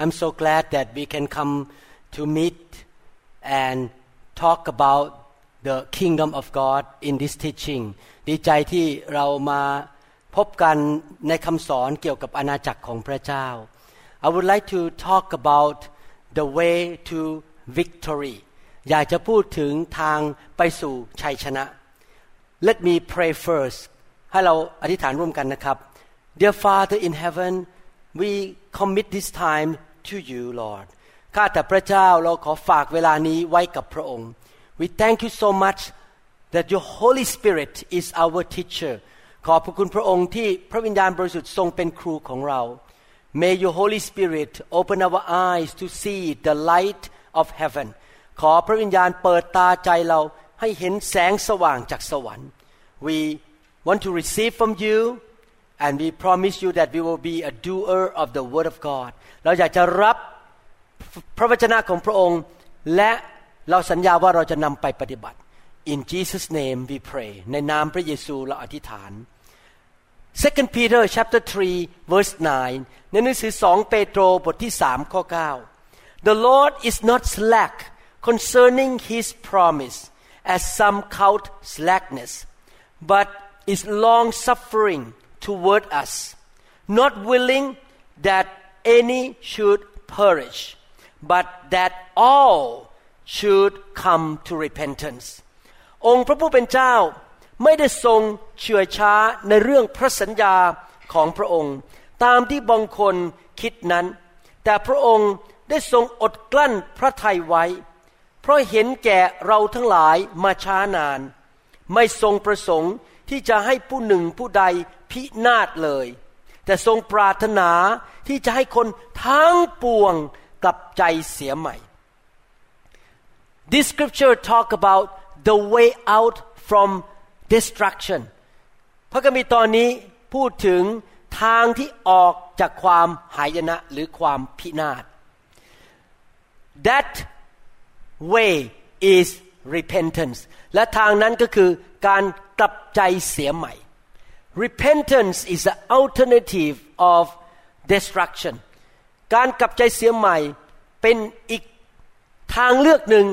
I'm so glad that we can come to meet and talk about the kingdom of God in this teaching ดีใจที่เรามาพบกันในคำสอนเกี่ยวกับอาณาจักรของพระเจ้า I would like to talk about the way to victory อยากจะพูดถึงทางไปสู่ชัยชนะ Let me pray first ให้เราอธิษฐานร่วมกันนะครับ Dear Father in heaven we commit this time to you Lord ข้าแต่พระเจ้าเราขอฝากเวลานี้ไว้กับพระองค์ We thank you so much that your Holy Spirit is our teacher ขอบพระคุณพระองค์ที่พระวิญญาณบริสุทธิ์ทรงเป็นครูของเรา May your Holy Spirit open our eyes to see the light of heaven ขอพระวิญญาณเปิดตาใจเราให้เห็นแสงสว่างจากสวรรค์ We want to receive from you and we promise you that we will be a doer of the word of God เราอยากจะรับพระวจนะของพระองค์ และเราสัญญาว่าเราจะนำไปปฏิบัติ In Jesus name we pray ในนามพระเยซูเราอธิษฐาน 2 Peter chapter 3 verse 9ในหนังสือ2เปโตรบทที่3ข้อ9 The Lord is not slack concerning his promise as some count slackness but is long suffering toward us not willing that any should perish but that all should come to repentance องค์พระผู้เป็นเจ้าไม่ได้ทรงเฉื่อช้าในเรื่องพระสัญญาของพระองค์ ตามที่บางคนคิดนั้น แต่พระองค์ได้ทรงอดกลั้นพระทัยไว้ เพราะเห็นแก่เราทั้งหลายมาช้านาน ไม่ทรงประสงค์ ที่จะให้ผู้หนึ่งผู้ใดพินาศเลย แต่ทรงปรารถนาที่จะให้คนทั้งปวงกลับใจเสียใหม่ This scripture talk about the way out from destruction พระคัมภีร์ตอนนี้พูดถึงทางที่ออกจากความหายนะหรือความพินาศ That way is repentance และทางนั้นก็คือการ กลับใจเสียใหม่ Repentance is the alternative of destruction การกลับใจเสียใหม่เป็นอีกทางเลือกหนึ่ง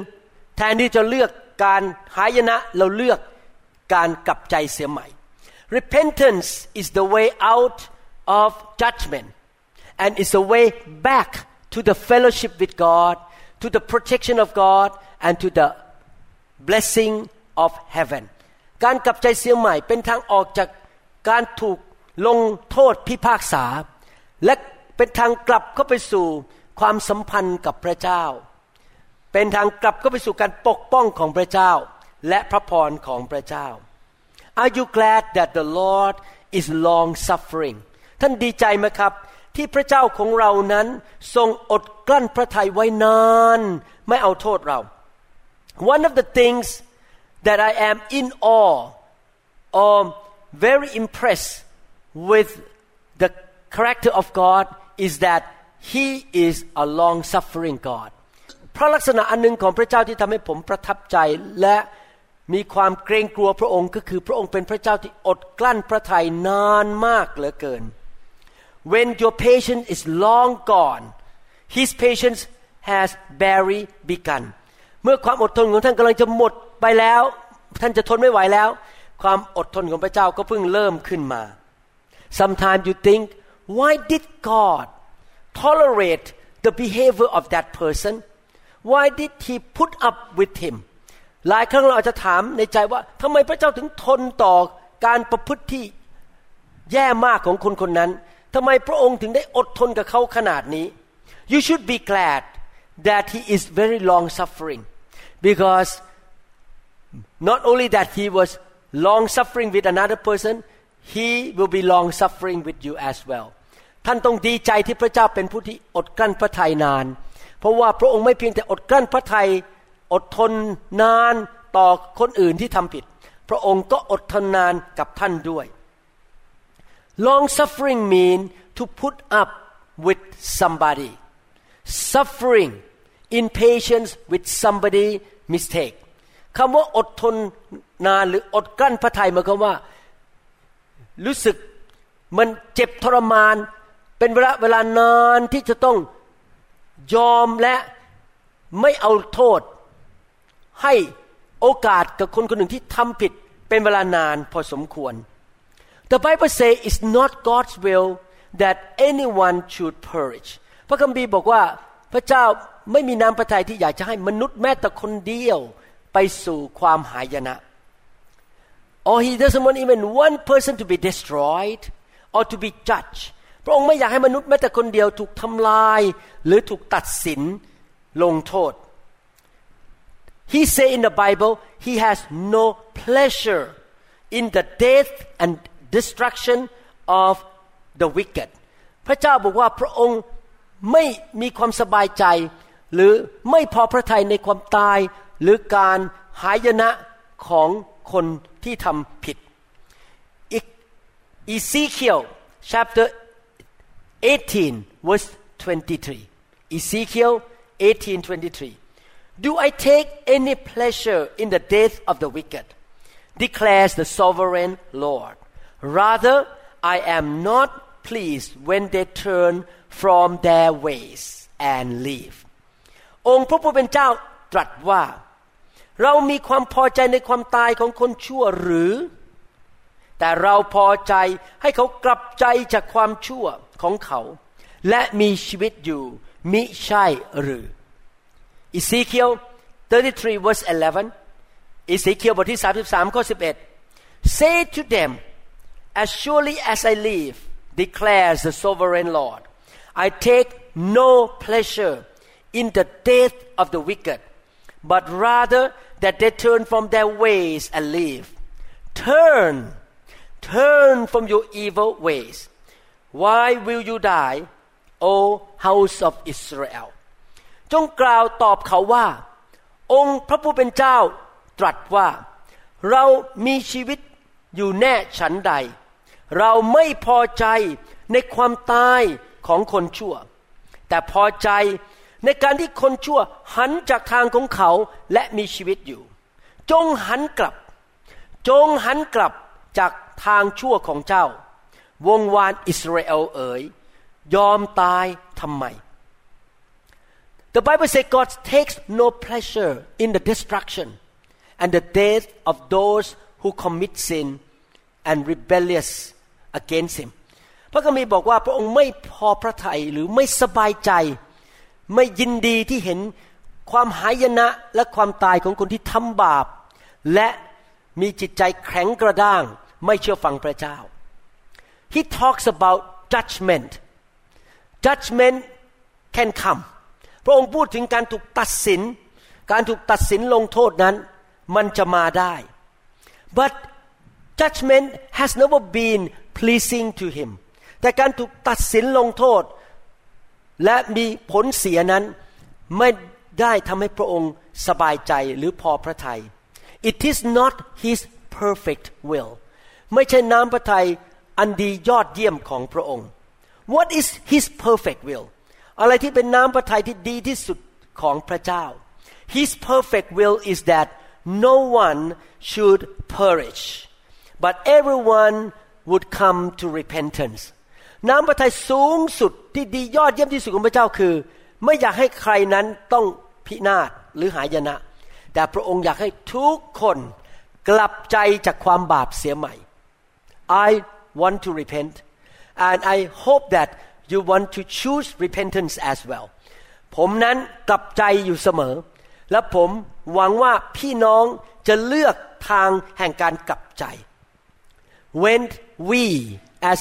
แทนที่จะเลือกการหายนะเราเลือกการกลับใจเสียใหม่ Repentance is the way out of judgment and is the way back to the fellowship with God to the protection of God and to the blessing of heaven การกลับใจเสียใหม่เป็นทางออกจากการถูกลงโทษพิพากษา และเป็นทางกลับเข้าไปสู่ความสัมพันธ์กับพระเจ้า เป็นทางกลับเข้าไปสู่การปกป้องของพระเจ้า และพระพรของพระเจ้า Are you glad that the Lord is long suffering ท่านดีใจไหมครับ ที่พระเจ้าของเรานั้นทรงอดกลั้นพระทัยไว้นาน ไม่เอาโทษเรา One of the things that I am in awe or very impressed with the character of God is that He is a long suffering God พระลักษณะอันหนึ่งของพระเจ้าที่ทำให้ผมประทับใจและมีความเกรงกลัวพระองค์ก็คือพระองค์เป็นพระเจ้าที่อดกลั้นพระทัยนานมากเหลือเกิน When your patience is long gone His patience has barely begun เมื่อความอดทนของท่านกำลังจะหมด ไปแล้ว ท่านจะทนไม่ไหวแล้ว ความอดทนของพระเจ้าก็เพิ่งเริ่มขึ้นมา Sometimes you think why did God tolerate the behavior of that person why did he put up with him หลายครั้งเราอาจจะถามในใจว่าทำไมพระเจ้าถึงทนต่อการประพฤติที่แย่มากของคนคนนั้นทำไมพระองค์ถึงได้อดทนกับเขาขนาดนี้ you should be glad that he is very long suffering because not only that he was long suffering with another person he will be long suffering with you as well ท่านต้องดีใจที่พระเจ้าเป็นผู้ที่อดกลั้นพระทัยนาน เพราะว่าพระองค์ไม่เพียงแต่อดกลั้นพระทัยอดทนนานต่อคนอื่นที่ทำผิด พระองค์ก็อดทนนานกับท่านด้วย long suffering mean to put up with somebody suffering in patience with somebody mistake คำว่าอดทนนานหรืออดกลั้นพระทัยหมายความว่า รู้สึกมันเจ็บทรมาน เป็นเวลาเวลานานที่จะต้องยอมและไม่เอาโทษ ให้โอกาสกับคนคนหนึ่งที่ทำผิดเป็นเวลานานพอสมควร The Bible say it's not God's will that anyone should perish พระคัมภีร์บอกว่าพระเจ้าไม่มีน้ำพระทัยที่อยากจะให้มนุษย์แม้แต่คนเดียว ไปสู่ความหายนะ or he doesn't want even one person to be destroyed or to be judged พระองค์ไม่อยากให้มนุษย์แม้แต่คนเดียวถูกทำลายหรือถูกตัดสินลงโทษ He say in the Bible he has no pleasure in the death and destruction of the wicked พระเจ้าบอกว่าพระองค์ไม่มีความสบายใจ หรือไม่พอพระทัยในความตาย หรือการหายนะของคนที่ทำผิด Ezekiel chapter 18 verse 23 Ezekiel 18:23 Do I take any pleasure in the death of the wicked declares the sovereign Lord rather I am not pleased when they turn from their ways and leave องค์พระผู้เป็นเจ้าตรัสว่า เรามีความพอใจในความตายของคนชั่วหรือ แต่เราพอใจให้เขากลับใจจากความชั่วของเขา และมีชีวิตอยู่มิใช่หรือ Ezekiel 33 verse 11 Ezekiel บทที่ 33 ข้อ 11 Say to them as surely as I live declares the sovereign Lord I take no pleasure in the death of the wicked but rather that they turn from their ways and live turn turn from your evil ways why will you die O house of Israel จงกล่าวตอบเขาว่า องค์พระผู้เป็นเจ้าตรัสว่า เรามีชีวิตอยู่แน่ฉันใด เราไม่พอใจในความตายของคนชั่ว แต่พอใจ ในการที่คนชั่วหันจากทางของเขาและมีชีวิตอยู่ จงหันกลับ จงหันกลับจากทางชั่วของเจ้า วงวานอิสราเอลเอ๋ยยอมตายทำไม The Bible says God takes no pleasure in the destruction and the death of those who commit sin and rebellious against Him พระคัมภีร์บอกว่าพระองค์ไม่พอพระทัยหรือไม่สบายใจ ไม่ยินดีที่เห็นความหายนะและความตายของคนที่ทำบาป และมีจิตใจแข็งกระด้าง ไม่เชื่อฟังพระเจ้า He talks about judgment judgment can come พระองค์พูดถึงการถูกตัดสิน การถูกตัดสินลงโทษนั้น มันจะมาได้ but judgment has never been pleasing to him แต่การถูกตัดสินลงโทษ และมีผลเสียนั้นไม่ได้ทำให้พระองค์สบายใจหรือพอพระทยัย it is not his perfect will ไม่ใช่น้ำพระทัยอันดียอดเยี่ยมของพระองค์ what is his perfect will อะไรที่เป็นน้ำพระทัยที่ดีที่สุดของพระเจ้า His perfect will is that no one should perish but everyone would come to repentance น้ำพระทัยสูงสุดที่ดียอดเยี่ยมที่สุดของพระเจ้าคือ ไม่อยากให้ใครนั้นต้องพินาศหรือหายนะ แต่พระองค์อยากให้ทุกคนกลับใจจากความบาปเสียใหม่ I want to repent and I hope that you want to choose repentance as well ผมนั้นกลับใจอยู่เสมอ และผมหวังว่าพี่น้องจะเลือกทางแห่งการกลับใจ when we as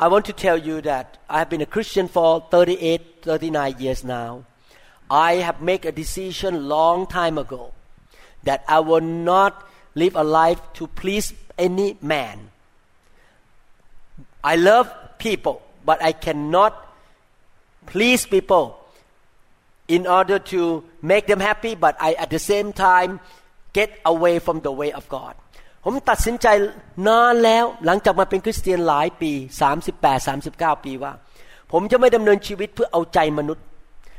I want to tell you that I have been a Christian for 38 39 years now. I have made a decision long time ago that I will not live a life to please any man. I love people but I cannot please people in order to make them happy but I at the same time get away from the way of God ผมตัดสินใจนานแล้วหลังจากมาเป็นคริสเตียนหลายปี 38 39 ปีว่า ผมจะไม่ดำเนินชีวิตเพื่อเอาใจมนุษย์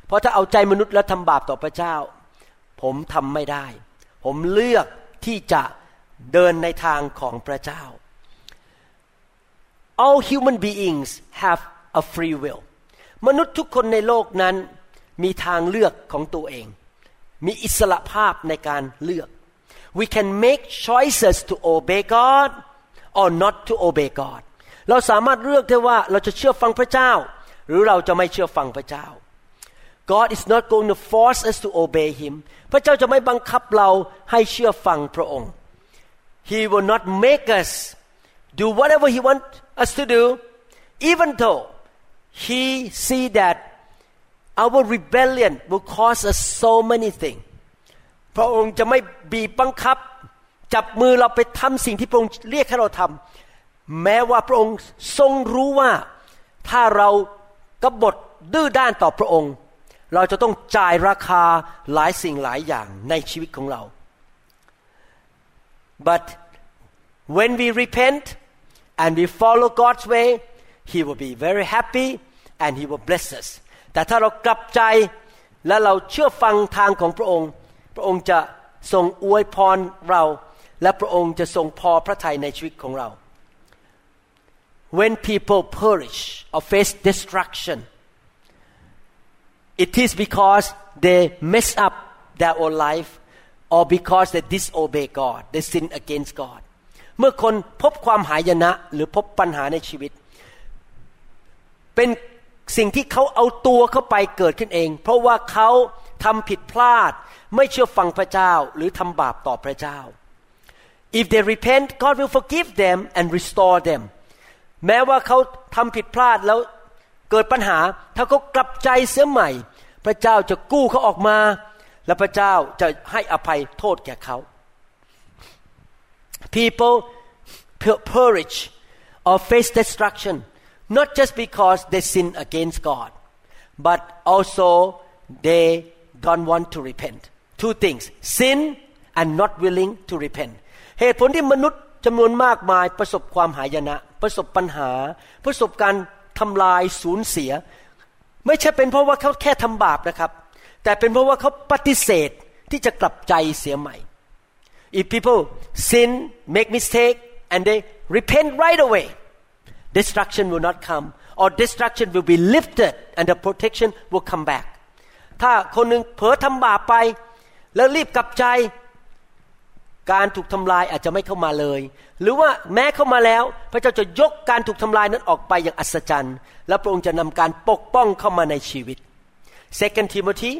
เพราะถ้าเอาใจมนุษย์แล้วทำบาปต่อพระเจ้า ผมทำไม่ได้ ผมเลือกที่จะเดินในทางของพระเจ้า all human beings have a free will มนุษย์ทุกคนในโลกนั้นมีทางเลือกของตัวเอง มีอิสระภาพในการเลือก we can make choices to obey God or not to obey God เราสามารถเลือกได้ว่าเราจะเชื่อฟังพระเจ้า หรือเราจะไม่เชื่อฟังพระเจ้า God is not going to force us to obey Him พระเจ้าจะไม่บังคับเราให้เชื่อฟังพระองค์ He will not make us do whatever He wants us to do even though He see that our rebellion will cause us so many things พ ระองค์จะไม่บีบบังคับ จับมือเราไปทำสิ่งที่พระองค์เรียกให้เราทำแม้ว่าพระองค์ทรงรู้ว่าถ้าเรากบฏดื้อด้านต่อพระองค์ เราจะต้องจ่ายราคาหลายสิ่งหลายอย่างในชีวิตของเรา but when we repent and we follow God's way He will be very happy and He will bless us แต่ถ้าเรากลับใจและเราเชื่อฟังทางของพระองค์ ระองค์จะทรงอวยพรเรา และพระองค์จะทรงพอพระทัยในชีวิตของเรา When people perish or face destruction it is because they mess up their own life or because they disobey God they sin against God เมื่อคนพบความหายนะหรือพบปัญหาในชีวิต เป็นสิ่งที่เขาเอาตัวเข้าไปเกิดขึ้นเอง เพราะว่าเขาทำผิดพลาด ไม่เชื่อฟังพระเจ้าหรือทำบาปต่อพระเจ้า if they repent God will forgive them and restore them แม้ว่าเขาทำผิดพลาดแล้วเกิดปัญหา ถ้าเขากลับใจเสียใหม่ พระเจ้าจะกู้เขาออกมา และพระเจ้าจะให้อภัยโทษแก่เขา people perish or face destruction not just because they sin against God but also they don't want to repent two things sin and not willing to repent เหตุผลที่มนุษย์จำนวนมากมายประสบความหายนะ ประสบปัญหา ประสบการทำลายสูญเสีย ไม่ใช่เป็นเพราะว่าเขาแค่ทำบาปนะครับ แต่เป็นเพราะว่าเขาปฏิเสธที่จะกลับใจเสียใหม่ if people sin make mistake and they repent right away destruction will not come or destruction will be lifted and the protection will come back ถ้าคนหนึ่งเผลอทำบาปไป แล้วรีบกลับใจ การถูกทำลายอาจจะไม่เข้ามาเลย หรือว่าแม้เข้ามาแล้ว พระเจ้าจะยกการถูกทำลายนั้นออกไปอย่างอัศจรรย์ และพระองค์จะนำการปกป้องเข้ามาในชีวิต Second Timothy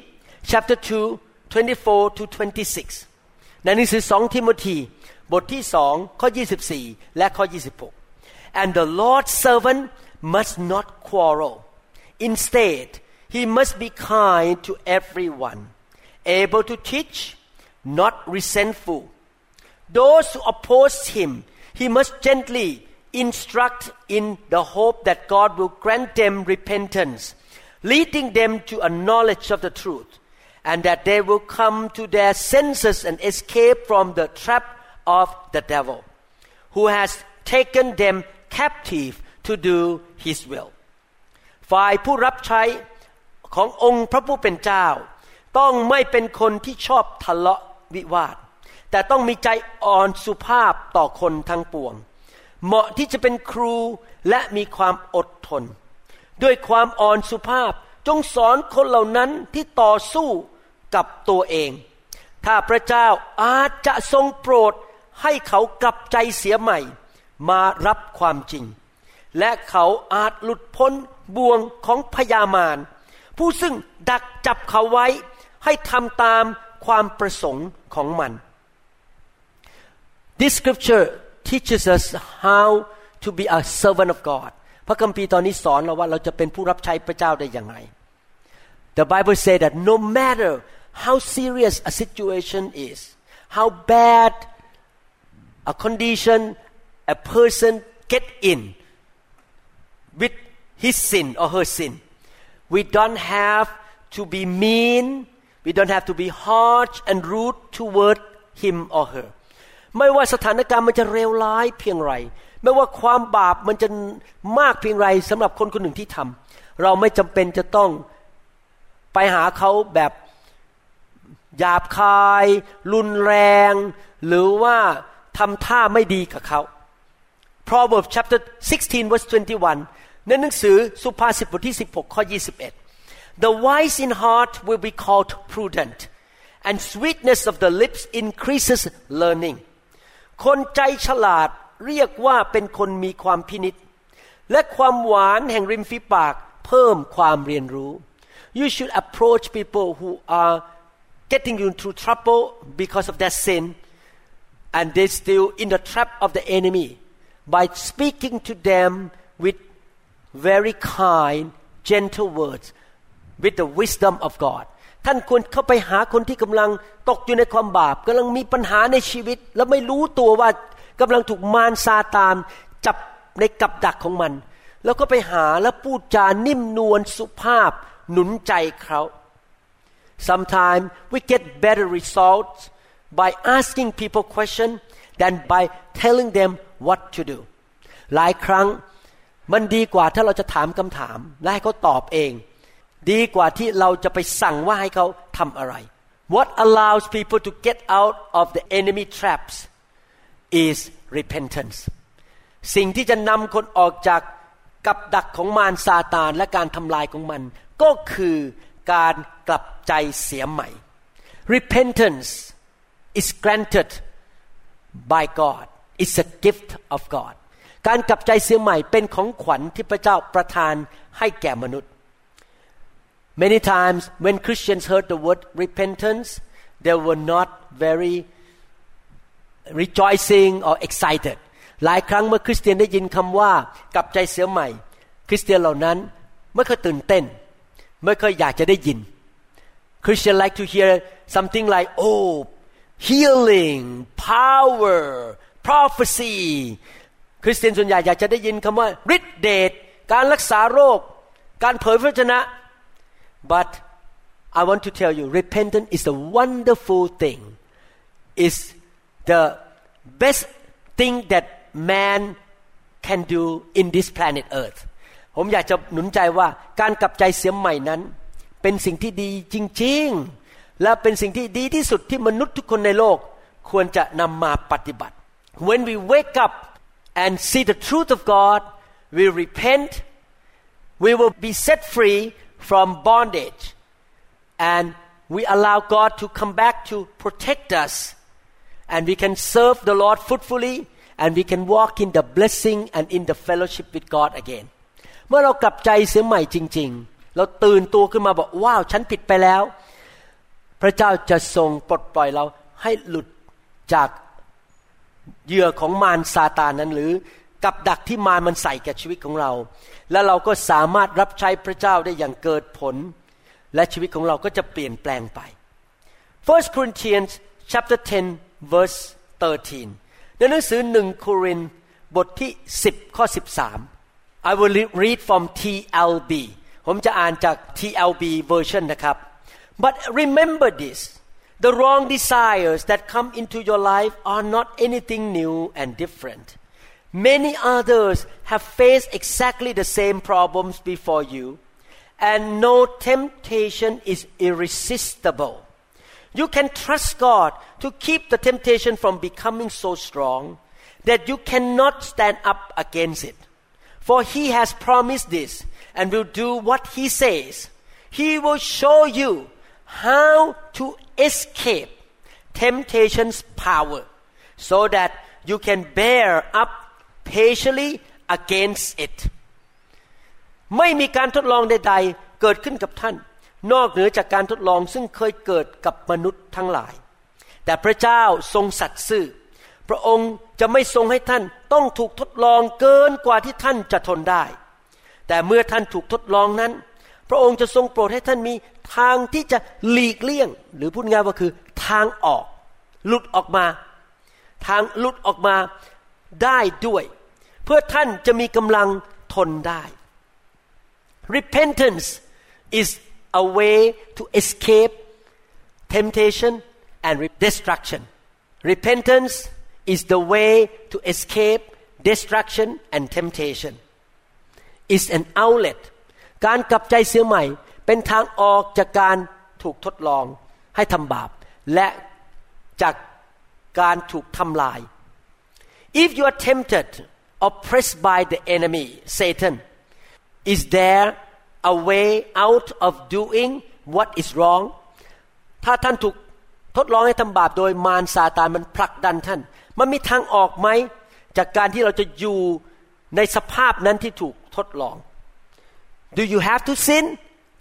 chapter 2 24 to 26ในหนังสือสองทิโมธีบทที่สองข้อ 24 และข้อ 26 and the Lord's servant must not quarrel instead he must be kind to everyone able to teach not resentful those who oppose him he must gently instruct in the hope that God will grant them repentance leading them to a knowledge of the truth and that they will come to their senses and escape from the trap of the devil, who has taken them captive to do his will. ฝ่ายผู้รับใช้ขององค์พระผู้เป็นเจ้า ต้องไม่เป็นคนที่ชอบทะเลาะวิวาท แต่ต้องมีใจอ่อนสุภาพต่อคนทั้งปวง เหมาะที่จะเป็นครูและมีความอดทน ด้วยความอ่อนสุภาพจงสอนคนเหล่านั้นที่ต่อสู้กับตัวเอง ถ้าพระเจ้าอาจจะทรงโปรดให้เขากลับใจเสียใหม่ มารับความจริง และเขาอาจหลุดพ้นบ่วงของพยามารผู้ซึ่งดักจับเขาไว้ ให้ทำตาม ความประสงค์ของมัน This scripture teaches us how to be a servant of God พระคัมภีร์ตอนนี้สอนเราว่าเราจะเป็นผู้รับใช้พระเจ้าได้อย่างไร The Bible say that no matter how serious a situation is how bad a condition a person get in with his sin or her sin we don't have to be mean we don't have to be harsh and rude toward him or her ไม่ว่าสถานการณ์มันจะเลวร้ายเพียงไร ไม่ว่าความบาปมันจะมากเพียงไรสำหรับคนคนหนึ่งที่ทำเราไม่จำเป็นจะต้องไปหาเขาแบบหยาบคาย รุนแรง หรือว่าทำท่าไม่ดีกับเขา Proverbs chapter 16 verse 21 ในหนังสือสุภาษิตบทที่ 16 ข้อ 21 The wise in heart will be called prudent and sweetness of the lips increases learning คนใจฉลาดเรียกว่าเป็นคนมีความพินิษและความหวานแห่งริมฝีปากเพิ่มความเรียนรู้ You should approach people who are getting you into trouble because of their sin and they still in the trap of the enemy by speaking to them with very kind gentle words with the wisdom of God ท่านควรเข้าไปหาคนที่กำลังตกอยู่ในความบาปกำลังมีปัญหาในชีวิต แล้วไม่รู้ตัวว่ากำลังถูกมารซาตานจับในกับดักของมัน แล้วก็ไปหาแล้วพูดจานิ่มนวลสุภาพหนุนใจเขา Sometimes we get better results by asking people question than by telling them what to do หลายครั้งมันดีกว่าถ้าเราจะถามคำถาม และให้เขาตอบเอง ดีกว่าที่เราจะไปสั่งว่าให้เขาทำอะไร What allows people to get out of the enemy traps is repentance สิ่งที่จะนำคนออกจากกับดักของมารซาตานและการทำลายของมัน ก็คือการกลับใจเสียใหม่ repentance is granted by God it's a gift of God การกลับใจเสียใหม่เป็นของขวัญที่พระเจ้าประทานให้แก่มนุษย์ Many times when Christians heard the word repentance they were not very rejoicing or excited หลายครั้งเมื่อคริสเตียนได้ยินคำว่ากลับใจเสียใหม่ คริสเตียนเหล่านั้นไม่ค่อยตื่นเต้น ไม่ค่อยอยากจะได้ยิน Christian like to hear something like oh healing power prophecy คริสเตียนส่วนใหญ่อยากจะได้ยินคำว่าฤทธิเดชการรักษาโรค การเผยพระชนะ but I want to tell you repentance is a wonderful thing is the best thing that man can do in this planet earth ผมอยากจะหนุนใจว่าการกลับใจเสียใหม่นั้น เป็นสิ่งที่ดีจริง ๆ และเป็นสิ่งที่ดีที่สุดที่มนุษย์ทุกคนในโลก ควรจะนำมาปฏิบัติ when we wake up and see the truth of God we repent we will be set free from bondage and we allow God to come back to protect us and we can serve the Lord fruitfully and we can walk in the blessing and in the fellowship with God again เมื่อเรากลับใจเสียใหม่จริง ๆ เราตื่นตัวขึ้นมาบอกว้าวฉันผิดไปแล้ว พระเจ้าจะทรงปลดปล่อยเราให้หลุดจากเหยื่อของมารซาตานนั้นหรือกับดักที่มารมันใส่แก่ชีวิตของเรา แล้วเราก็สามารถรับใช้พระเจ้าได้อย่างเกิดผล และชีวิตของเราก็จะเปลี่ยนแปลงไป1 Corinthians chapter 10 verse 13 ในหนังสือหนึ่งโครินบทที่ 10 ข้อ 13 I will read from TLB ผมจะอ่านจาก TLB version นะครับ but remember this the wrong desires that come into your life are not anything new and different many others have faced exactly the same problems before you and no temptation is irresistible you can trust God to keep the temptation from becoming so strong that you cannot stand up against it. For He has promised this and will do what He says. He will show you how to escape temptation's power so that you can bear up patiently against it. ไม่มีการทดลองใด ๆ เกิดขึ้นกับท่าน นอกเหนือจากการทดลองซึ่งเคยเกิดกับมนุษย์ทั้งหลาย แต่พระเจ้าทรงสัตย์ซื่อ พระองค์จะไม่ทรงให้ท่านต้องถูกทดลองเกินกว่าที่ท่านจะทนได้ แต่เมื่อท่านถูกทดลองนั้น พระองค์จะทรงโปรดให้ท่านมีทางที่จะหลีกเลี่ยง หรือพูดง่ายว่าคือทางออก หลุดออกมา ทางหลุดออกมาได้ด้วย พื่อท่านจะมีกำลังทนได้ repentance is a way to escape temptation and destruction repentance is the way to escape destruction and temptation is an outlet การกลับใจเสียใหม่เป็นทางออกจากการถูกทดลองให้ทำบาป และจากการถูกทำลาย if you are tempted or pressed by the enemy Satan is there a way out of doing what is wrong ถ้าท่านถูกทดลองให้ทำบาปโดยมารซาตานมันผลักดันท่าน มันมีทางออกไหม จากการที่เราจะอยู่ในสภาพนั้นที่ถูกทดลอง Do you have to sin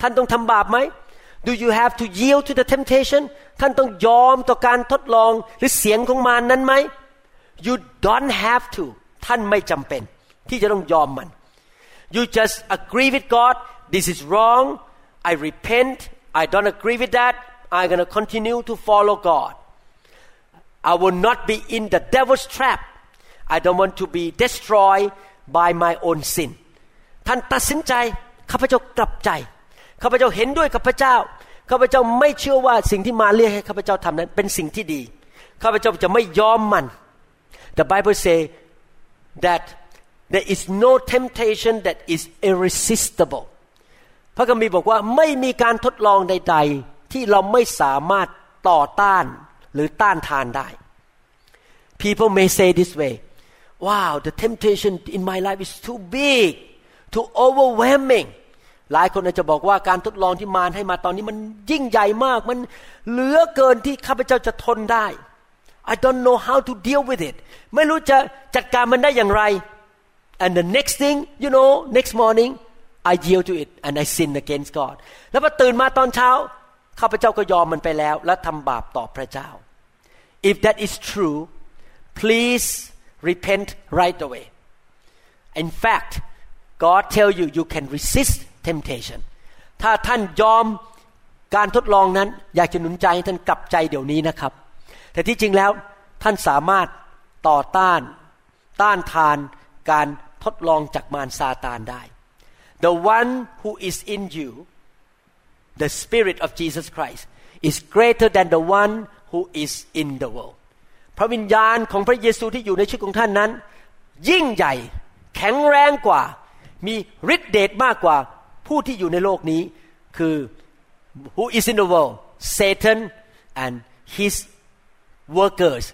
ท่านต้องทำบาปไหม Do you have to yield to the temptation ท่านต้องยอมต่อการทดลองหรือเสียงของมารนนั้นไหม You don't have to ท่านไม่จำเป็น ที่จะต้องยอมมัน You just agree with God this is wrong I repent I don't agree with that I'm gonna continue to follow God I will not be in the devil's trap I don't want to be destroyed by my own sin ท่านตัดสินใจข้าพเจ้ากลับใจข้าพเจ้าเห็นด้วยกับพระเจ้าข้าพเจ้าไม่เชื่อว่าสิ่งที่มาเรียกให้ข้าพเจ้าทำนั้นเป็นสิ่งที่ดีข้าพเจ้าจะไม่ยอมมัน The Bible say that there is no temptation that is irresistible พระคัมภีร์บอกว่าไม่มีการทดลองใด ๆ ที่เราไม่สามารถต่อต้านหรือต้านทานได้ People may say this way Wow the temptation in my life is too big too overwhelming หลายคนอาจจะบอกว่าการทดลองที่มารให้มาตอนนี้มันยิ่งใหญ่มาก มันเหลือเกินที่ข้าพเจ้าจะทนได้ I don't know how to deal with it ไม่รู้จะจัดการมันได้อย่างไร and the next thing you know next morning I yield to it and I sin against God แล้วพอตื่นมาตอนเช้าข้าพเจ้าก็ยอมมันไปแล้ว และทำบาปต่อพระเจ้า if that is true please repent right away in fact God tell you you can resist temptation ถ้าท่านยอมการทดลองนั้น อยากจะหนุนใจให้ท่านกลับใจเดี๋ยวนี้นะครับ แต่ที่จริงแล้วท่านสามารถต่อต้าน ต้านทานการทดลองจากมารซาตานได้ The one who is in you the spirit of Jesus Christ is greater than the one who is in the world พระวิญญาณของพระเยซูที่อยู่ในชีวิตของท่านนั้น ยิ่งใหญ่แข็งแรงกว่า มีฤทธิเดชมากกว่าผู้ที่อยู่ในโลกนี้คือ who is in the world Satan and his workers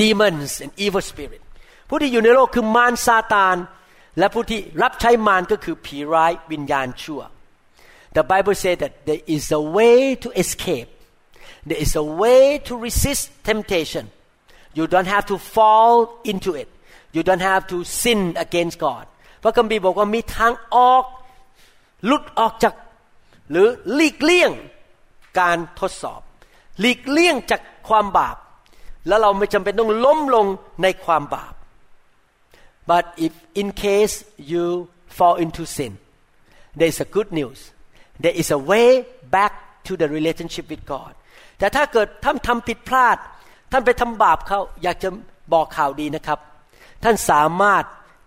demons and evil spirit ผู้ที่อยู่ในโลกคือมารซาตาน และผู้ที่รับใช้มารก็คือผีร้ายวิญญาณชั่ว The Bible says that there is a way to escape there is a way to resist temptation you don't have to fall into it you don't have to sin against God พระคัมภีร์บอกว่ามีทางออกหลุดออกจากหรือหลีกเลี่ยงการทดสอบ หลีกเลี่ยงจากความบาป แล้วเราไม่จำเป็นต้องล้มลงในความบาป but if in case you fall into sin there is a good news there is a way back to the relationship with God แต่ถ้าเกิดท่านทำผิดพลาด ท่านไปทำบาปเขาอยากจะบอกข่าวดีนะครับ ท่านสามารถ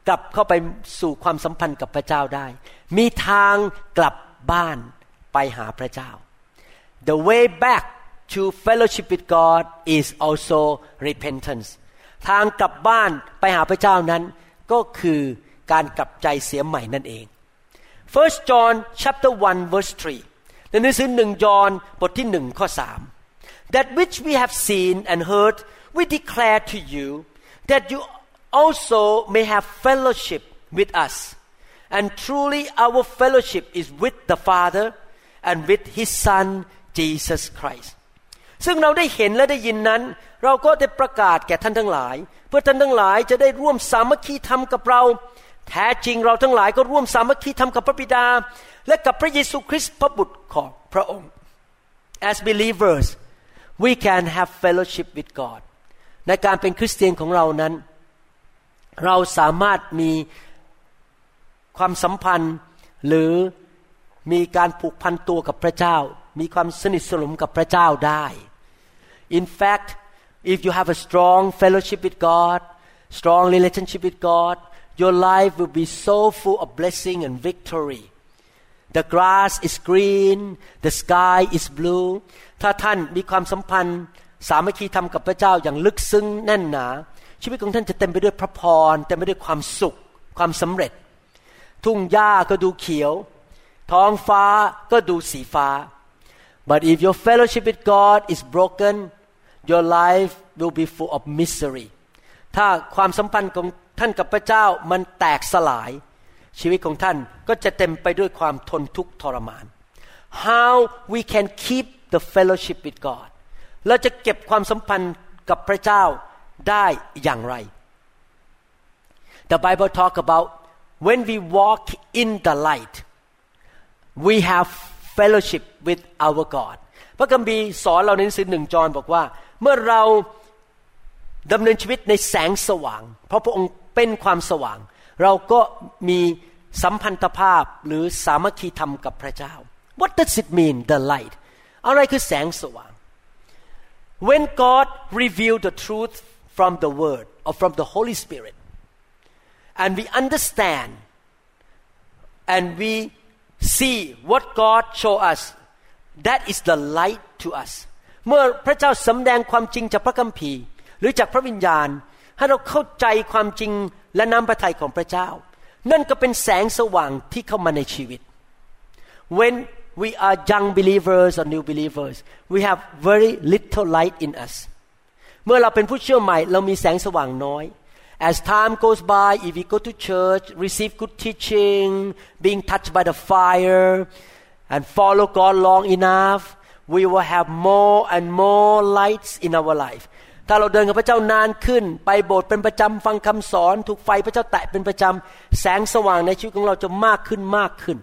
กลับเข้าไปสู่ความสัมพันธ์กับพระเจ้าได้ มีทางกลับบ้านไปหาพระเจ้า the way back to fellowship with God is also repentance ทางกลับบ้านไปหาพระเจ้านั้น ก็คือการกลับใจเสียใหม่นั่นเอง First John chapter 1 verse 3ในหนังสือหนึ่งยอห์นบทที่หนึ่งข้อสาม that which we have seen and heard we declare to you that you also may have fellowship with us and truly our fellowship is with the Father and with His Son Jesus Christ ซึ่งเราได้เห็นและได้ยินนั้น เราก็ได้ประกาศแก่ท่านทั้งหลาย เพื่อท่านทั้งหลายจะได้ร่วมสามัคคีธรรมกับเรา แท้จริงเราทั้งหลายก็ร่วมสามัคคีธรรมกับพระบิดา และกับพระเยซูคริสต์พระบุตรของพระองค์ as believers we can have fellowship with God ในการเป็นคริสเตียนของเรานั้น เราสามารถมีความสัมพันธ์หรือมีการผูกพันตัวกับพระเจ้า มีความสนิทสนมกับพระเจ้าได้ In fact if you have a strong fellowship with God strong relationship with God your life will be so full of blessing and victory the grass is green the sky is blue ถ้าท่านมีความสัมพันธ์สามัคคีธรรมกับพระเจ้าอย่างลึกซึ้งแน่นหนา ชีวิตของท่านจะเต็มไปด้วยพระพรเต็มไปด้วยความสุข ความสำเร็จ ทุ่งหญ้าก็ดูเขียว ท้องฟ้าก็ดูสีฟ้า but if your fellowship with God is broken your life will be full of misery ถ้าความสัมพันธ์ของท่านกับพระเจ้ามันแตกสลาย ชีวิตของท่านก็จะเต็มไปด้วยความทนทุกข์ทรมาน how we can keep the fellowship with God เราจะเก็บความสัมพันธ์กับพระเจ้าได้อย่างไร The Bible talk about when we walk in the light we have fellowship with our God พระคัมภีร์สอนเราในหนังสือหนึ่งจอห์นบอกว่า เมื่อเราดำเนินชีวิตในแสงสว่าง เพราะพระองค์เป็นความสว่าง เราก็มีสัมพันธภาพหรือสามัคคีธรรมกับพระเจ้า What does it mean the light อะไรคือแสงสว่าง When God revealed the truth from the Word or from the Holy Spirit and we understand and we see what God show us that is the light to us เมื่อพระเจ้าสำแดงความจริงจากพระคัมภีร์ หรือจากพระวิญญาณ ให้เราเข้าใจความจริงและน้ำพระทัยของพระเจ้า นั่นก็เป็นแสงสว่างที่เข้ามาในชีวิต when we are young believers or new believers we have very little light in us เมื่อเราเป็นผู้เชื่อใหม่ เรามีแสงสว่างน้อย as time goes by if we go to church receive good teaching being touched by the fire and follow God long enough we will have more and more lights in our life ถ้าเราเดินกับพระเจ้านานขึ้น ไปโบสถ์เป็นประจำฟังคำสอน ถูกไฟพระเจ้าแตะเป็นประจำแสงสว่างในชีวิตของเราจะมากขึ้นมากขึ้น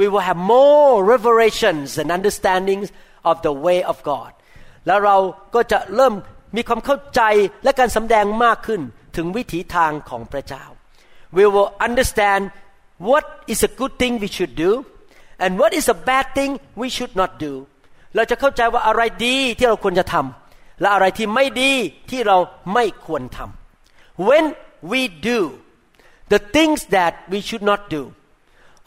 we will have more revelations and understandings of the way of God แล้วเราก็จะเริ่มมีความเข้าใจและการสำแดงมากขึ้น ถึงวิถีทางของพระเจ้า we will understand what is a good thing we should do and what is a bad thing we should not do เราจะเข้าใจว่าอะไรดีที่เราควรจะทำและอะไรที่ไม่ดีที่เราไม่ควรทำ when we do the things that we should not do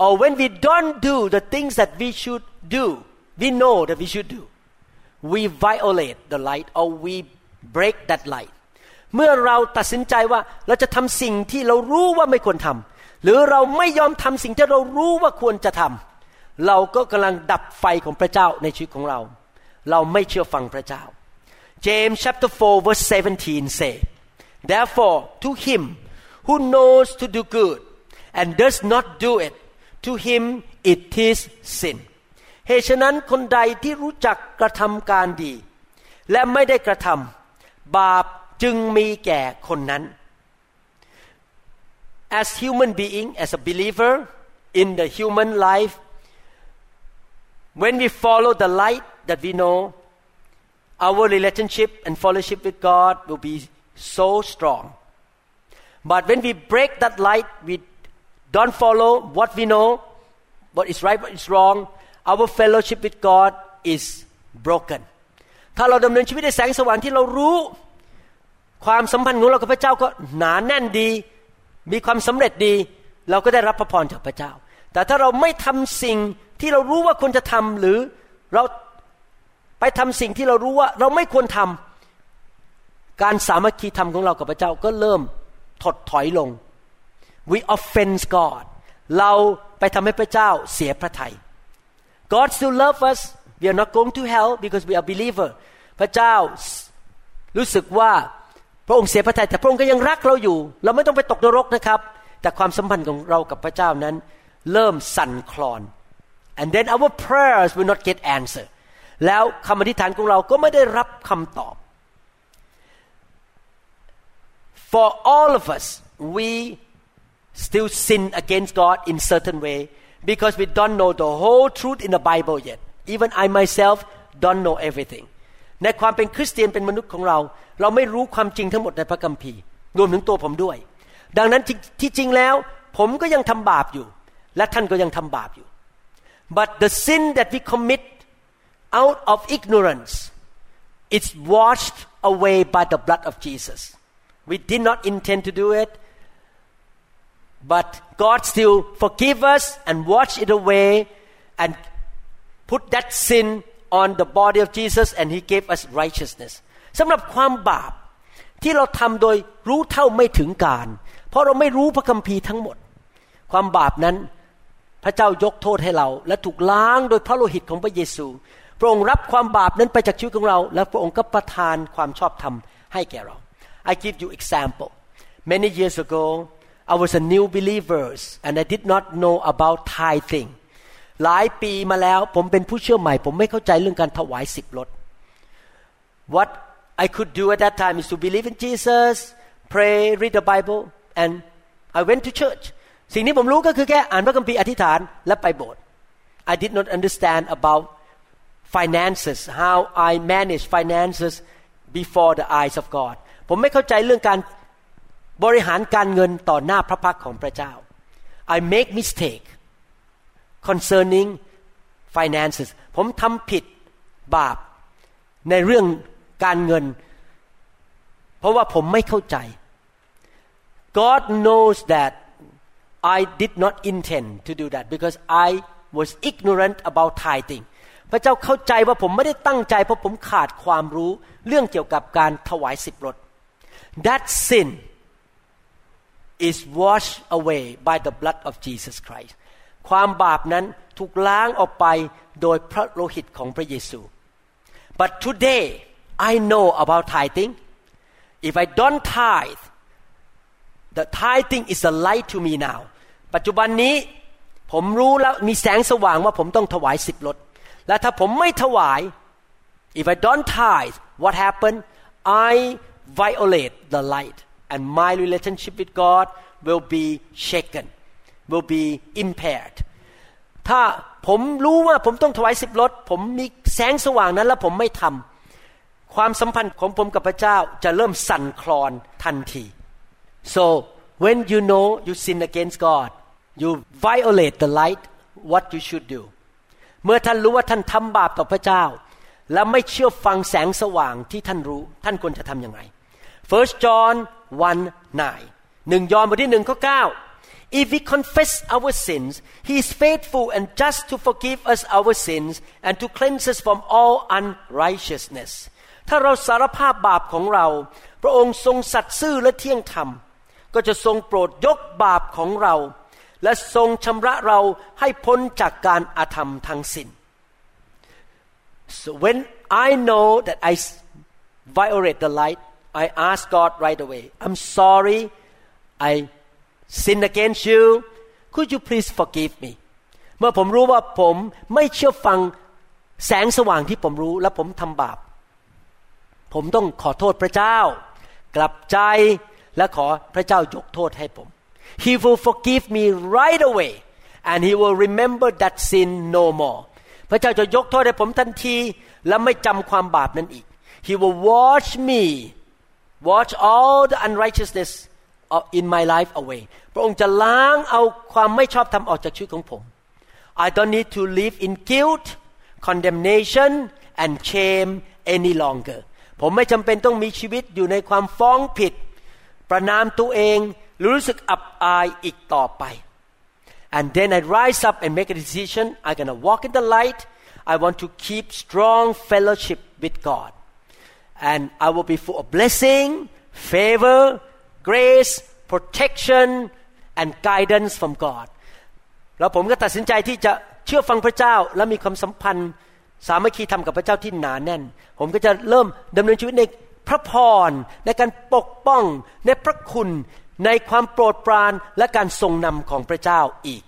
or when we don't do the things that we should do we know that we should do we violate the light or we break that light เมื่อเราตัดสินใจว่าเราจะทำสิ่งที่เรารู้ว่าไม่ควรทำหรือเราไม่ยอมทำสิ่งที่เรารู้ว่าควรจะทำเราก็กำลังดับไฟของพระเจ้าในชีวิตของเรา เราไม่เชื่อฟังพระเจ้า James chapter 4 verse 17 say therefore to him who knows to do good and does not do it to him it is sin เหตุฉะนั้นคนใดที่รู้จักกระทำการดี และไม่ได้กระทำบาป จึงมีแก่คนนั้น as human being as a believer in the human life when we follow the light that we know our relationship and fellowship with God will be so strong but when we break that light we don't follow what we know what is right what is wrong our fellowship with God is broken ถ้าเราดำเนินชีวิตในแสงสว่างที่เรารู้ ความสัมพันธ์ของเรากับพระเจ้าก็หนาแน่นดี มีความสำเร็จดี เราก็ได้รับพระพรจากพระเจ้า แต่ถ้าเราไม่ทำสิ่งที่เรารู้ว่าควรจะทำหรือเราไปทำสิ่งที่เรารู้ว่าเราไม่ควรทำการสามัคคีธรรมของเรากับพระเจ้าก็เริ่มถดถอยลง we offend God เราไปทำให้พระเจ้าเสียพระทยัย God still love us we are not going to hell because we are believer พระเจ้ารู้สึกว่า พระองค์เสียพระทัยแต่พระองค์ก็ยังรักเราอยู่ เราไม่ต้องไปตกนรกนะครับ แต่ความสัมพันธ์ของเรากับพระเจ้านั้น เริ่มสั่นคลอน and then our prayers will not get answer แล้วคำอธิษฐานของเราก็ไม่ได้รับคำตอบ for all of us we still sin against God in certain way because we don't know the whole truth in the Bible yet even I myself don't know everything ในความเป็นคริสเตียนเป็นมนุษย์ของเรา เราไม่รู้ความจริงทั้งหมดในพระคัมภีร์ รวมถึงตัวผมด้วย ดังนั้นที่จริงแล้ว ผมก็ยังทำบาปอยู่ และท่านก็ยังทำบาปอยู่ but the sin that we commit out of ignorance it's washed away by the blood of Jesus we did not intend to do it but God still forgive us and wash it away and put that sin on the body of Jesus and he gave us righteousness สำหรับความบาปที่เราทำโดยรู้เท่าไม่ถึงการ เพราะเราไม่รู้พระคัมภีร์ทั้งหมด ความบาปนั้นพระเจ้ายกโทษให้เรา และถูกล้างโดยพระโลหิตของพระเยซู พระองค์รับความบาปนั้นไปจากชีวิตของเรา และพระองค์ก็ประทานความชอบธรรมให้แก่เรา I give you example many years ago I was a new believer and I did not know about tithing หลายปีมาแล้วผมเป็นผู้เชื่อใหม่ ผมไม่เข้าใจเรื่องการถวายสิบลด What I could do at that time is to believe in Jesus pray read the Bible and I went to church สิ่งที่ผมรู้ก็คือแค่อ่านพระคัมภีร์อธิษฐานและไปโบสถ์ I did not understand about finances how I manage finances before the eyes of God ผมไม่เข้าใจเรื่องการบริหารการเงินต่อหน้าพระพักของพระเจ้า I make mistake Concerning finances ผมทำผิดบาปในเรื่องการเงิน เพราะว่าผมไม่เข้าใจ God knows that I did not intend to do that because I was ignorant about tithing พระเจ้าเข้าใจว่าผมไม่ได้ตั้งใจ เพราะผมขาดความรู้เรื่องเกี่ยวกับการถวายสิบรถ That sin is washed away by the blood of Jesus Christ ความบาปนั้นถูกล้างออกไปโดยพระโลหิตของพระเยซู but today I know about tithing if I don't tithe the tithing is a light to me now ปัจจุบันนี้ผมรู้แล้วมีแสงสว่างว่าผมต้องถวายสิบลด และถ้าผมไม่ถวาย if I don't tithe what happened I violate the light and my relationship with God will be shaken will be impaired ถ้าผมรู้ว่าผมต้องถวายสิบลดผมมีแสงสว่างนั้นแล้วผมไม่ทำความสัมพันธ์ของผมกับพระเจ้าจะเริ่มสั่นคลอนทันที so when you know you sin against God you violate the light what you should do เมื่อท่านรู้ว่าท่านทำบาปต่อพระเจ้า และไม่เชื่อฟังแสงสว่างที่ท่านรู้ท่านควรจะทำยังไง First John 1 9หนึ่งยอห์นบทที่หนึ่งข้อเก้า If we confess our sins, He is faithful and just to forgive us our sins and to cleanse us from all unrighteousness. ถ้าเราสารภาพบาปของเรา พระองค์ทรงสัตย์ซื่อและเที่ยงธรรม ก็จะทรงโปรดยกบาปของเรา และทรงชำระเราให้พ้นจากการอาธรรมทั้งสิน้น so when I know that I violate the light I ask God right away I'm sorry I sin against you could you please forgive me เมื่อผมรู้ว่าผมไม่เชื่อฟังแสงสว่างที่ผมรู้และผมทำบาป ผมต้องขอโทษพระเจ้า กลับใจและขอพระเจ้ายกโทษให้ผม He will forgive me right away and He will remember that sin no more พระเจ้าจะยกโทษให้ผมทันทีและไม่จำความบาปนั้นอีก He will watch me watch all the unrighteousness in my life away พระองค์จะล้างเอาความไม่ชอบธรรมออกจากชีวิตของผม I don't need to live in guilt condemnation and shame any longer ผมไม่จำเป็นต้องมีชีวิตอยู่ในความฟ้องผิด ประนามตัวเองรู้สึกอับอายอีกต่อไป and then I rise up and make a decision I'm gonna walk in the light I want to keep strong fellowship with God and I will be full of blessing favor grace protection and guidance from God แล้วผมก็ตัดสินใจที่จะเชื่อฟังพระเจ้า และมีความสัมพันธ์ สามัคคีธรรมกับพระเจ้าที่หนาแน่น ผมก็จะเริ่มดำเนินชีวิตในพระพรในการปกป้องในพระคุณในความโปรดปรานและการทรงนำของพระเจ้าอีก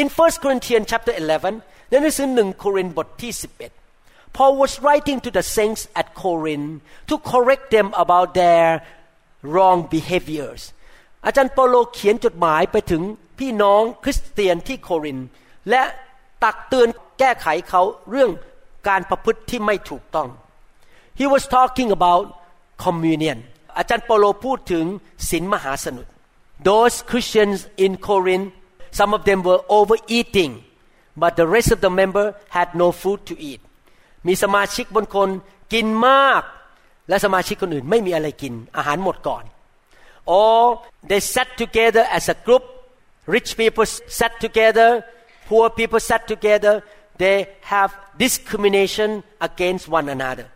In 1 Corinthians chapter 11ในหนังสือหนึ่งโครินธ์บทที่ 11 Paul was writing to the saints at Corinth to correct them about their wrong behaviors อาจารย์เปโลเขียนจดหมายไปถึงพี่น้องคริสเตียนที่โคริน และตักเตือนแก้ไขเขาเรื่องการประพฤติที่ไม่ถูกต้อง he was talking about communion อาจารย์เปโลพูดถึงศีลมหาสนุน those Christians in Corinth some of them were overeating but the rest of the member had no food to eat มีสมาชิกบนคนกินมาก และสมาชิกคนอื่นไม่มีอะไรกิน อาหารหมดก่อน or they sat together as a group rich people sat together poor people sat together they have discrimination against one another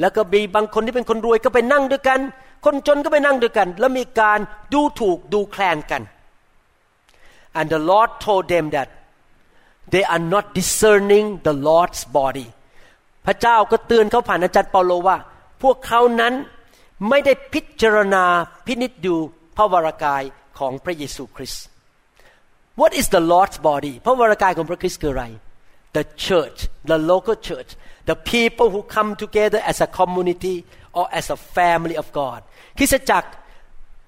แล้วก็มีบางคนที่เป็นคนรวยก็ไปนั่งด้วยกัน คนจนก็ไปนั่งด้วยกัน แล้วมีการดูถูกดูแคลนกัน and the Lord told them that they are not discerning the Lord's body พระเจ้าก็เตือนเขาผ่านอาจารย์เปาโลว่า พวกเขานั้นไม่ได้พิจารณาพินิจดูพระวรากายของพระเยซูคริสต์ What is the Lord's body พระวรากายของพระคริสต์คืออะไร The church the local church the people who come together as a community or as a family of God คริสตจักร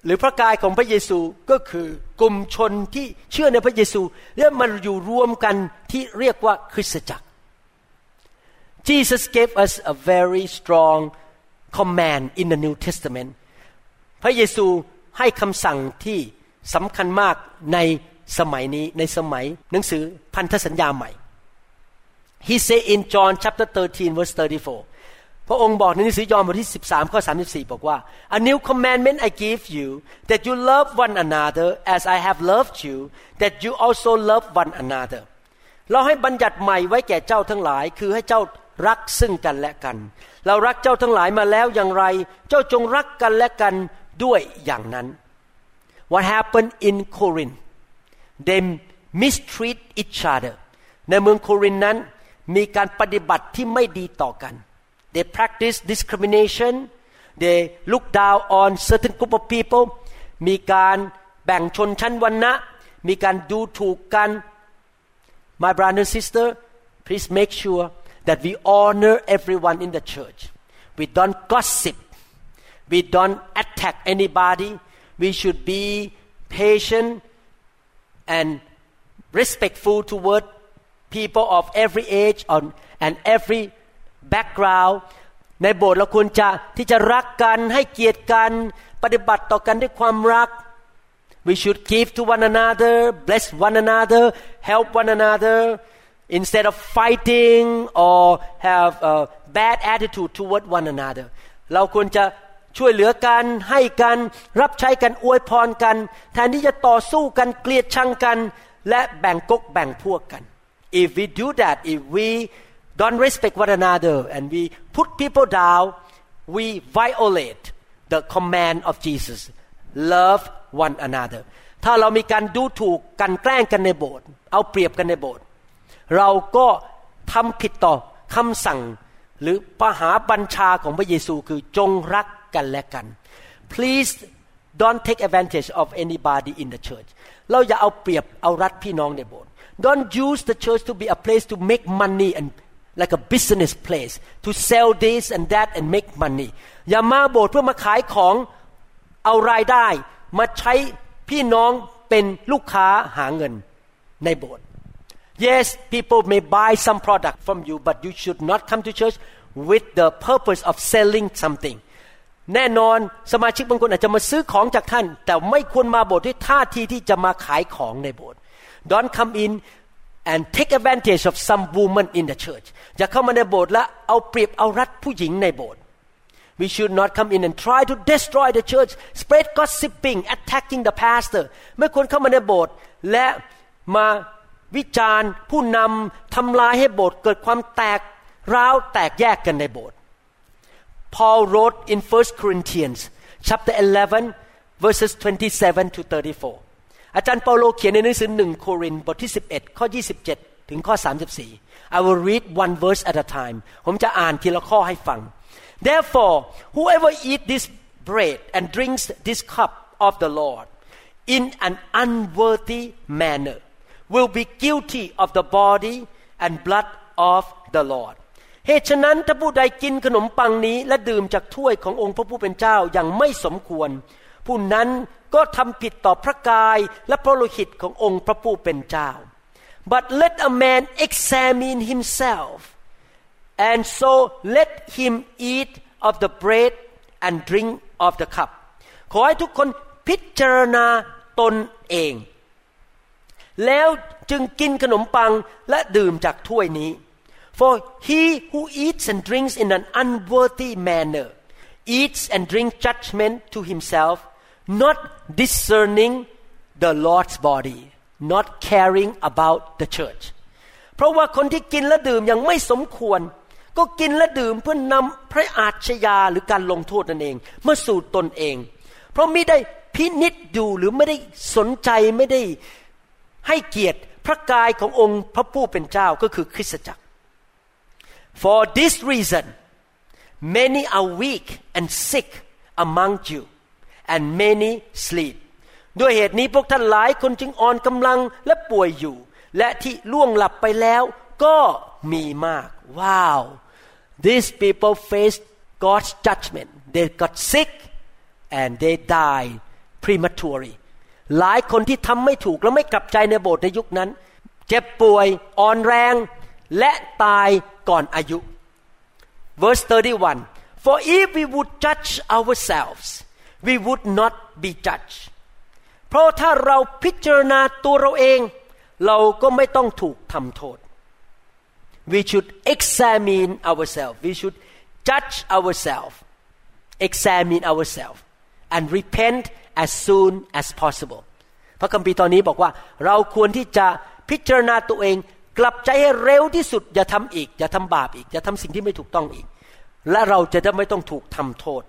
หรือพระกายของพระเยซูก็คือกลุ่มชนที่เชื่อในพระเยซู และมันอยู่รวมกันที่เรียกว่าคริสตจักร Jesus gave us a very strong command in the New Testament พระเยซูให้คำสั่งที่สำคัญมากในสมัยนี้ในสมัยหนังสือพันธสัญญาใหม่ He said in John chapter 13 verse 34 พระองค์บอกในหนังสือยอห์นบทที่ 13 ข้อ 34 บอกว่า A new commandment I give you that you love one another as I have loved you that you also love one another เราให้บัญญัติใหม่ไว้แก่เจ้าทั้งหลาย คือให้เจ้า รักซึ่งกันและกัน เรารักเจ้าทั้งหลายมาแล้วอย่างไร เจ้าจงรักกันและกันด้วยอย่างนั้น What happened in Corinth they mistreat each other ในเมืองโครินนั้นมีการปฏิบัติที่ไม่ดีต่อกัน they practice discrimination they look down on certain group of people มีการแบ่งชนชั้นวรรณะ มีการดูถูกกัน my brother and sister please make sure that we honor everyone in the church we don't gossip we don't attack anybody we should be patient and respectful toward people of every age and every background ในโบสถ์เราควรจะที่จะรักกันให้เกียรติกันปฏิบัติต่อกันด้วยความรัก we should give to one another bless one another help one another instead of fighting or have a bad attitude toward one another เราควรจะช่วยเหลือกันให้กันรับใช้กันอวยพรกัน แทนที่จะต่อสู้กันเกลียดชังกัน และแบ่งกกแบ่งพวกกัน if we do that if we don't respect one another and we put people down we violate the command of Jesus love one another ถ้าเรามีการดูถูกกันแกล้งกันในโบสถ์เอาเปรียบกันในโบสถ์ เราก็ทำผิดต่อคำสั่งหรือปหาบัญชาของพระเยซูคือจงรักกันและกัน please don't take advantage of anybody in the church เราอย่าเอาเปรียบเอารัดพี่น้องในโบสถ์ don't use the church to be a place to make money and like a business place to sell this and that and make money อย่ามาโบสถ์เพื่อมาขายของเอารายได้ มาใช้พี่น้องเป็นลูกค้าหาเงินในโบสถ์ Yes people may buy some product from you but you should not come to church with the purpose of selling something แน่นอนสมาชิกบางคนอาจจะมาซื้อของจากท่าน แต่ไม่ควรมาโบสถ์ด้วยท่าทีที่จะมาขายของในโบสถ์ Don't come in and take advantage of some woman in the church อย่าเข้ามาในโบสถ์และเอาเปรียบเอารัดผู้หญิงในโบสถ์ We should not come in and try to destroy the church spread gossiping attacking the pastor ไม่ควรเข้ามาในโบสถ์และมา วิจารณ์ ผู้นำทำลายให้โบสถ์เกิดความแตกร้าวแตกแยกกันในโบสถ์ Paul wrote in 1 Corinthians chapter 11 verses 27 to 34 อาจารย์เปาโลเขียนในหนังสือหนึ่งโครินธ์บทที่ 11 ข้อ 27 ถึงข้อ 34 I will read one verse at a time ผมจะอ่านทีละข้อให้ฟัง Therefore whoever eat this bread and drinks this cup of the Lord in an unworthy manner will be guilty of the body and blood of the Lord เหตุฉะนั้นถ้าผู้ใดกินขนมปังนี้ และดื่มจากถ้วยขององค์พระผู้เป็นเจ้าอย่างไม่สมควร ผู้นั้นก็ทำผิดต่อพระกายและพระโลหิตขององค์พระผู้เป็นเจ้า but let a man examine himself and so let him eat of the bread and drink of the cup ขอให้ทุกคนพิจารณาตนเอง แล้วจึงกินขนมปังและดื่มจากถ้วยนี้ for he who eats and drinks in an unworthy manner eats and drinks judgment to himself not discerning the Lord's body not caring about the church เพราะว่าคนที่กินและดื่มอย่างไม่สมควร ก็กินและดื่มเพื่อนำพระอาชญาหรือการลงโทษนั่นเองมาสู่ตนเอง เพราะไม่ได้พินิจดูหรือไม่ได้สนใจไม่ได้ ให้เกียรติพระกายขององค์พระผู้เป็นเจ้าก็คือคริสตจักร for this reason many are weak and sick among you and many sleep ด้วยเหตุนี้พวกท่านหลายคนจึงอ่อนกำลังและป่วยอยู่ และที่ล่วงหลับไปแล้วก็มีมาก ว้าว these people faced God's judgment they got sick and they died prematurely หลายคนที่ทำไม่ถูกและไม่กลับใจในโบสถ์ในยุคนั้น เจ็บป่วยอ่อนแรงและตายก่อนอายุ verse 31 for if we would judge ourselves we would not be judged เพราะถ้าเราพิจารณาตัวเราเอง เราก็ไม่ต้องถูกทำโทษ we should examine ourselves we should judge ourselves examine ourselves and repent as soon as possible พระคัมภีร์ตอนนี้บอกว่าเราควรที่จะพิจารณาตัวเองกลับใจให้เร็วที่สุด อย่าทำอีก อย่าทำบาปอีก อย่าทำสิ่งที่ไม่ถูกต้องอีก และเราจะได้ไม่ต้องถูกทำโทษ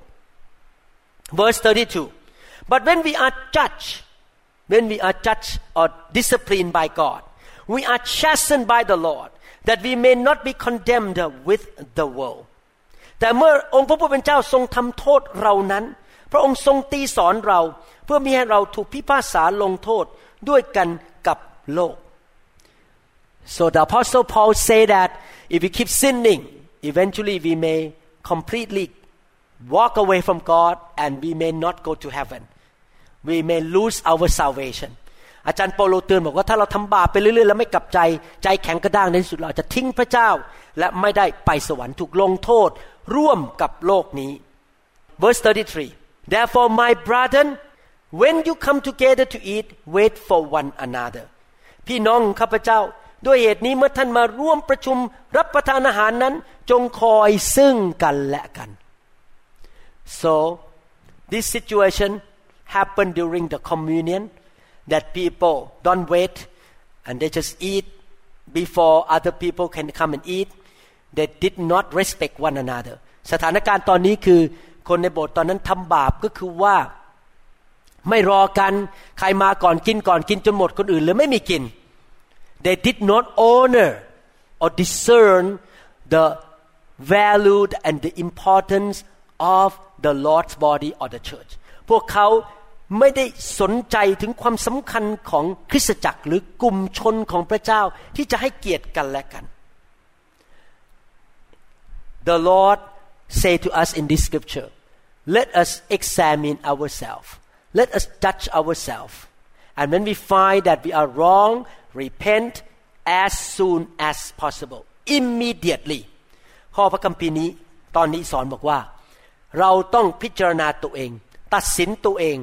verse 32 but when we are judged when we are judged or disciplined by God we are chastened by the Lord that we may not be condemned with the world แต่เมื่อองค์พระผู้เป็นเจ้าทรงทำโทษเรานั้น พระองค์ทรงตีสอนเราเพื่อมีให้เราถูกพิพากษาลงโทษด้วยกันกับโลก so the apostle Paul say that if we keep sinning eventually we may completely walk away from God and we may not go to heaven we may lose our salvation อาจารย์เปโลเตือนบอกว่าถ้าเราทำบาปไปเรื่อยๆ แล้วไม่กลับใจใจแข็งกระด้างในที่สุดเราจะทิ้งพระเจ้า และไม่ได้ไปสวรรค์ถูกลงโทษร่วมกับโลกนี้ verse 33 therefore my brethren when you come together to eat wait for one another พี่น้องข้าพเจ้า ด้วยเหตุนี้เมื่อท่านมาร่วมประชุมรับประทานอาหารนั้น จงคอยซึ่งกันและกัน so this situation happened during the communion that people don't wait and they just eat before other people can come and eat they did not respect one another สถานการณ์ตอนนี้คือ คนในโบสถ์ตอนนั้นทำบาปก็คือว่าไม่รอกันใครมาก่อนกินก่อนกินจนหมดคนอื่นเลยไม่มีกิน they did not honor or discern the value and the importance of the Lord's body or the church พวกเขาไม่ได้สนใจถึงความสำคัญของคริสตจักรหรือกลุ่มชนของพระเจ้าที่จะให้เกียรติกันและกัน The Lord say to us in this scripture let us examine ourselves let us judge ourselves and when we find that we are wrong repent as soon as possible immediately ข้อพระคัมภีร์นี้ตอนนี้สอนบอกว่า เราต้องพิจารณาตัวเอง ตัดสินตัวเอง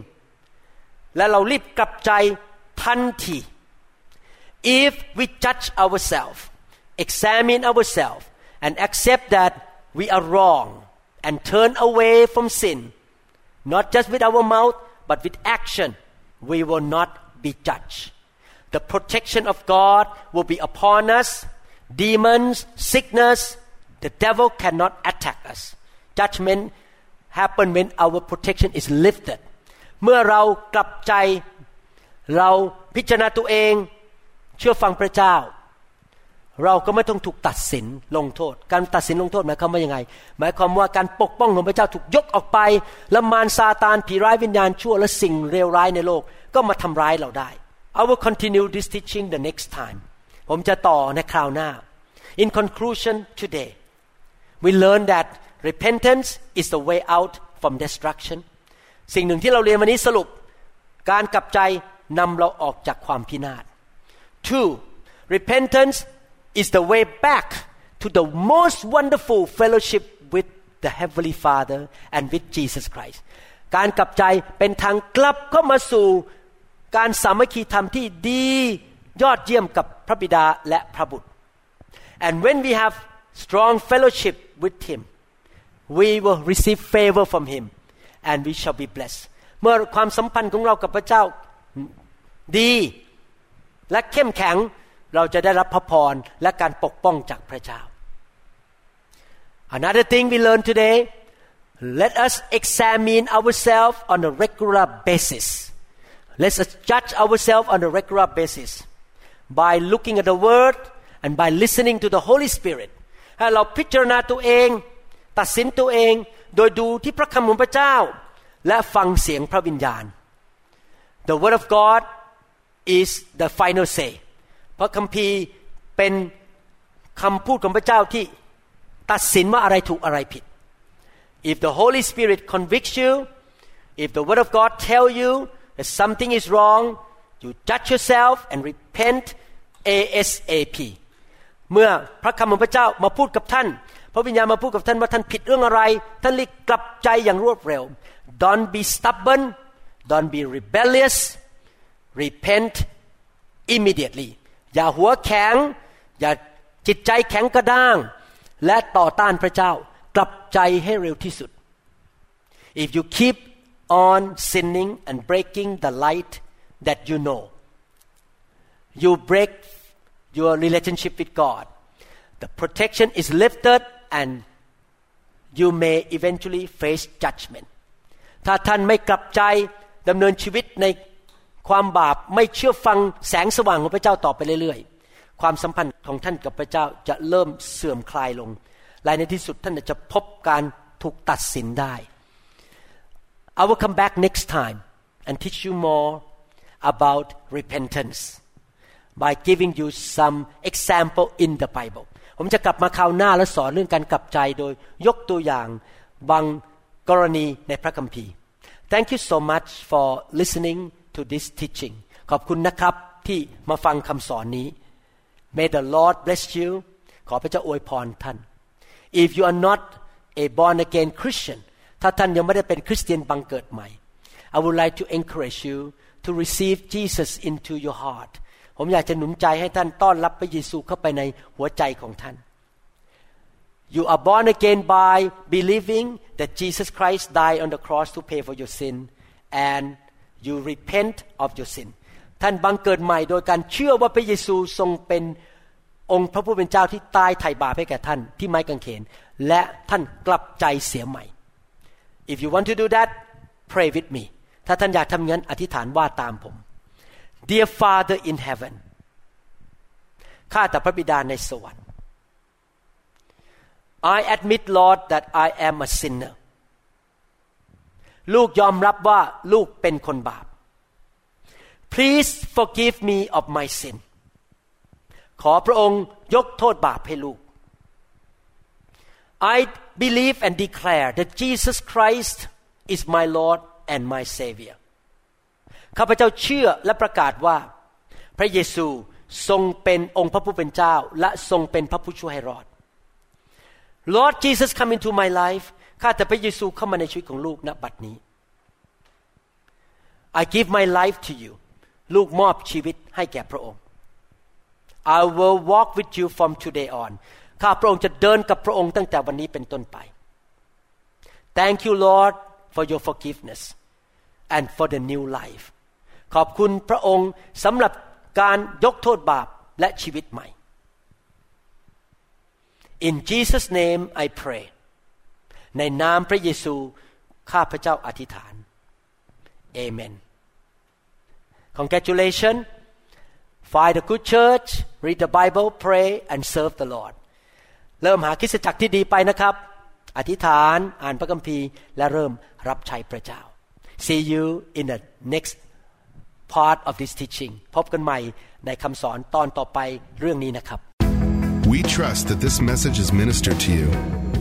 และเรารีบกลับใจทันที if we judge ourselves examine ourselves and accept that we are wrong and turn away from sin not just with our mouth but with action we will not be judged the protection of God will be upon us demons sickness the devil cannot attack us judgment happen when our protection is lifted เมื่อเรากลับใจเราพิจารณาตัวเองเชื่อฟังพระเจ้า เราก็ไม่ต้องถูกตัดสินลงโทษ การตัดสินลงโทษหมายความว่ายังไง หมายความว่าการปกป้องของพระเจ้าถูกยกออกไป และมารซาตานผีร้ายวิญญาณชั่ว และสิ่งเลวร้ายในโลกก็มาทำร้ายเราได้ I will continue this teaching the next time ผมจะต่อในคราวหน้า In conclusion today we learn that repentance is the way out from destruction สิ่งหนึ่งที่เราเรียนวันนี้สรุป การกลับใจนำเราออกจากความพินาศ Two repentance is the way back to the most wonderful fellowship with the heavenly Father and with Jesus Christ การกลับใจเป็นทางกลับเข้ามาสู่การสามัคคีธรรมที่ดียอดเยี่ยมกับพระบิดาและพระบุตร and when we have strong fellowship with him we will receive favor from him and we shall be blessed เมื่อความสัมพันธ์ของเรากับพระเจ้าดีและเข้มแข็ง เราจะได้รับพระพรและการปกป้องจากพระเจ้า Another thing we learn today let us examine ourselves on a regular basis let us judge ourselves on a regular basis by looking at the word and by listening to the Holy Spirit ให้เราพิจารณาตัวเอง ตัดสินตัวเอง โดยดูที่พระคำของพระเจ้า และฟังเสียงพระวิญญาณ The word of God is the final say พระคัมภีร์เป็นคำพูดของพระเจ้าที่ตัดสินว่าอะไรถูกอะไรผิด If the Holy Spirit convicts you if the word of God tell you that something is wrong you judge yourself and repent ASAP เมื่อพระคำของพระเจ้ามาพูดกับท่าน พระวิญญาณมาพูดกับท่านว่าท่านผิดเรื่องอะไร ท่านรีบกลับใจอย่างรวดเร็ว don't be stubborn don't be rebellious repent immediately อย่าหัวแข็ง อย่าจิตใจแข็งกระด้าง และต่อต้านพระเจ้ากลับใจให้เร็วที่สุด if you keep on sinning and breaking the light that you know you break your relationship with God the protection is lifted and you may eventually face judgment ถ้าท่านไม่กลับใจดำเนินชีวิตใน ความบาปไม่เชื่อฟังแสงสว่างของพระเจ้าต่อไปเรื่อยๆ ความสัมพันธ์ของท่านกับพระเจ้าจะเริ่มเสื่อมคลายลง และในที่สุดท่านจะพบการถูกตัดสินได้ I will come back next time and teach you more about repentance by giving you some example in the Bible ผมจะกลับมาคราวหน้าและสอนเรื่องการกลับใจโดยยกตัวอย่างบางกรณีในพระคัมภีร์ Thank you so much for listening to this teaching ขอบคุณนะครับที่มาฟังคำสอนนี้ May the Lord bless you ขอพระเจ้าอวยพรท่าน If you are not a born again Christian ถ้าท่านยังไม่ได้เป็นคริสเตียนบังเกิดใหม่ I would like to encourage you to receive Jesus into your heart ผมอยากจะหนุนใจให้ท่านต้อนรับพระเยซูเข้าไปในหัวใจของท่าน You are born again by believing that Jesus Christ died on the cross to pay for your sin and you repent of your sin ท่านบังเกิดใหม่โดยการเชื่อว่าพระเยซูทรงเป็นองค์พระผู้เป็นเจ้าที่ตายไถ่บาปให้แก่ท่านที่ไม้กางเขน และท่านกลับใจเสียใหม่ if you want to do that pray with me ถ้าท่านอยากทำงั้นอธิษฐานว่าตามผม Dear Father in heaven ข้าแต่พระบิดาในสวรรค์ I admit Lord that I am a sinner ลูกยอมรับว่าลูกเป็นคนบาป Please forgive me of my sin ขอพระองค์ยกโทษบาปให้ลูก I believe and declare that Jesus Christ is my Lord and my Savior ข้าพเจ้าเชื่อและประกาศว่า พระเยซูทรงเป็นองค์พระผู้เป็นเจ้า และทรงเป็นพระผู้ช่วยให้รอด Lord Jesus come into my life ข้าแต่พระเยซูเข้ามาในชีวิตของลูกณบัดนี้ I give my life to you ลูกมอบชีวิตให้แก่พระองค์ I will walk with you from today on ข้าพระองค์จะเดินกับพระองค์ตั้งแต่วันนี้เป็นต้นไป Thank you Lord for your forgiveness and for the new life ขอบคุณพระองค์สำหรับการยกโทษบาปและชีวิตใหม่ In Jesus name I pray ในนามพระเยซู ข้าพระเจ้าอธิษฐาน Amen Congratulations find a good church read the Bible pray and serve the Lord เริ่มหาคริสตจักรที่ดีไปนะครับ อธิษฐานอ่านพระคัมภีร์ และเริ่มรับใช้พระเจ้า See you in the next part of this teaching พบกันใหม่ในคำสอนตอนต่อไปเรื่องนี้นะครับ We trust that this message is ministered to you.